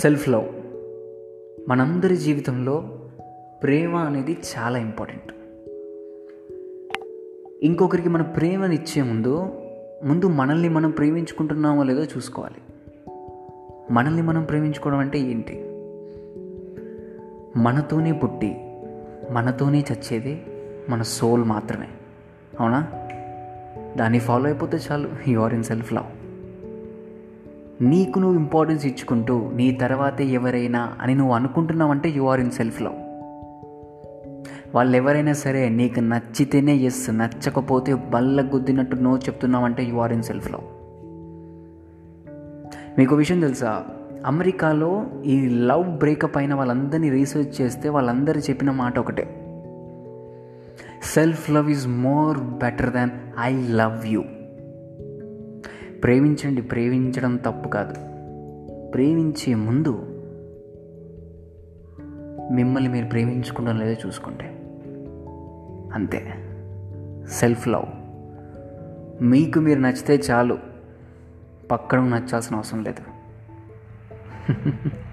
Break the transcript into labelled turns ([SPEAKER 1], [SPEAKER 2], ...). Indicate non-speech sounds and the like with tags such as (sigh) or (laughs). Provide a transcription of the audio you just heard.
[SPEAKER 1] Self love మనందరి జీవితంలో ప్రేమ అనేది చాలా ఇంపార్టెంట్ ఇంకొకరికి మన ప్రేమని ఇచ్చే ముందు ముందు మనల్ని మనం ప్రేమించుకుంటున్నామో లేదో చూసుకోవాలి. మనల్ని మనం ప్రేమించుకోవడం అంటే ఏంటి? మనతోనే పుట్టి మనతోనే చచ్చేది మన సోల్ మాత్రమే. అవునా? దాన్ని ఫాలో అయిపోతే చాలు. You are in self love నీకు నువ్వు ఇంపార్టెన్స్ ఇచ్చుకుంటూ నీ తర్వాతే ఎవరైనా అని నువ్వు అనుకుంటున్నావంటే you are in self love వాళ్ళు ఎవరైనా సరే నీకు నచ్చితేనే ఎస్ నచ్చకపోతే బల్ల గుద్దినట్టు no చెప్తున్నావంటే you are in self love మీకు విషయం తెలుసా? అమెరికాలో ఈ లవ్ బ్రేకప్ అయిన వాళ్ళందరినీ రీసెర్చ్ చేస్తే వాళ్ళందరూ చెప్పిన మాట ఒకటే. Self love is more better than I love you ప్రేమించండి ప్రేమించడం తప్పు కాదు. ప్రేమించే ముందు మిమ్మల్ని మీరు ప్రేమించుకుంటాం లేదో చూసుకుంటే అంతే. సెల్ఫ్ లవ్ మీకు మీరు నచ్చితే చాలు. పక్కన నచ్చాల్సిన అవసరం లేదు. (laughs)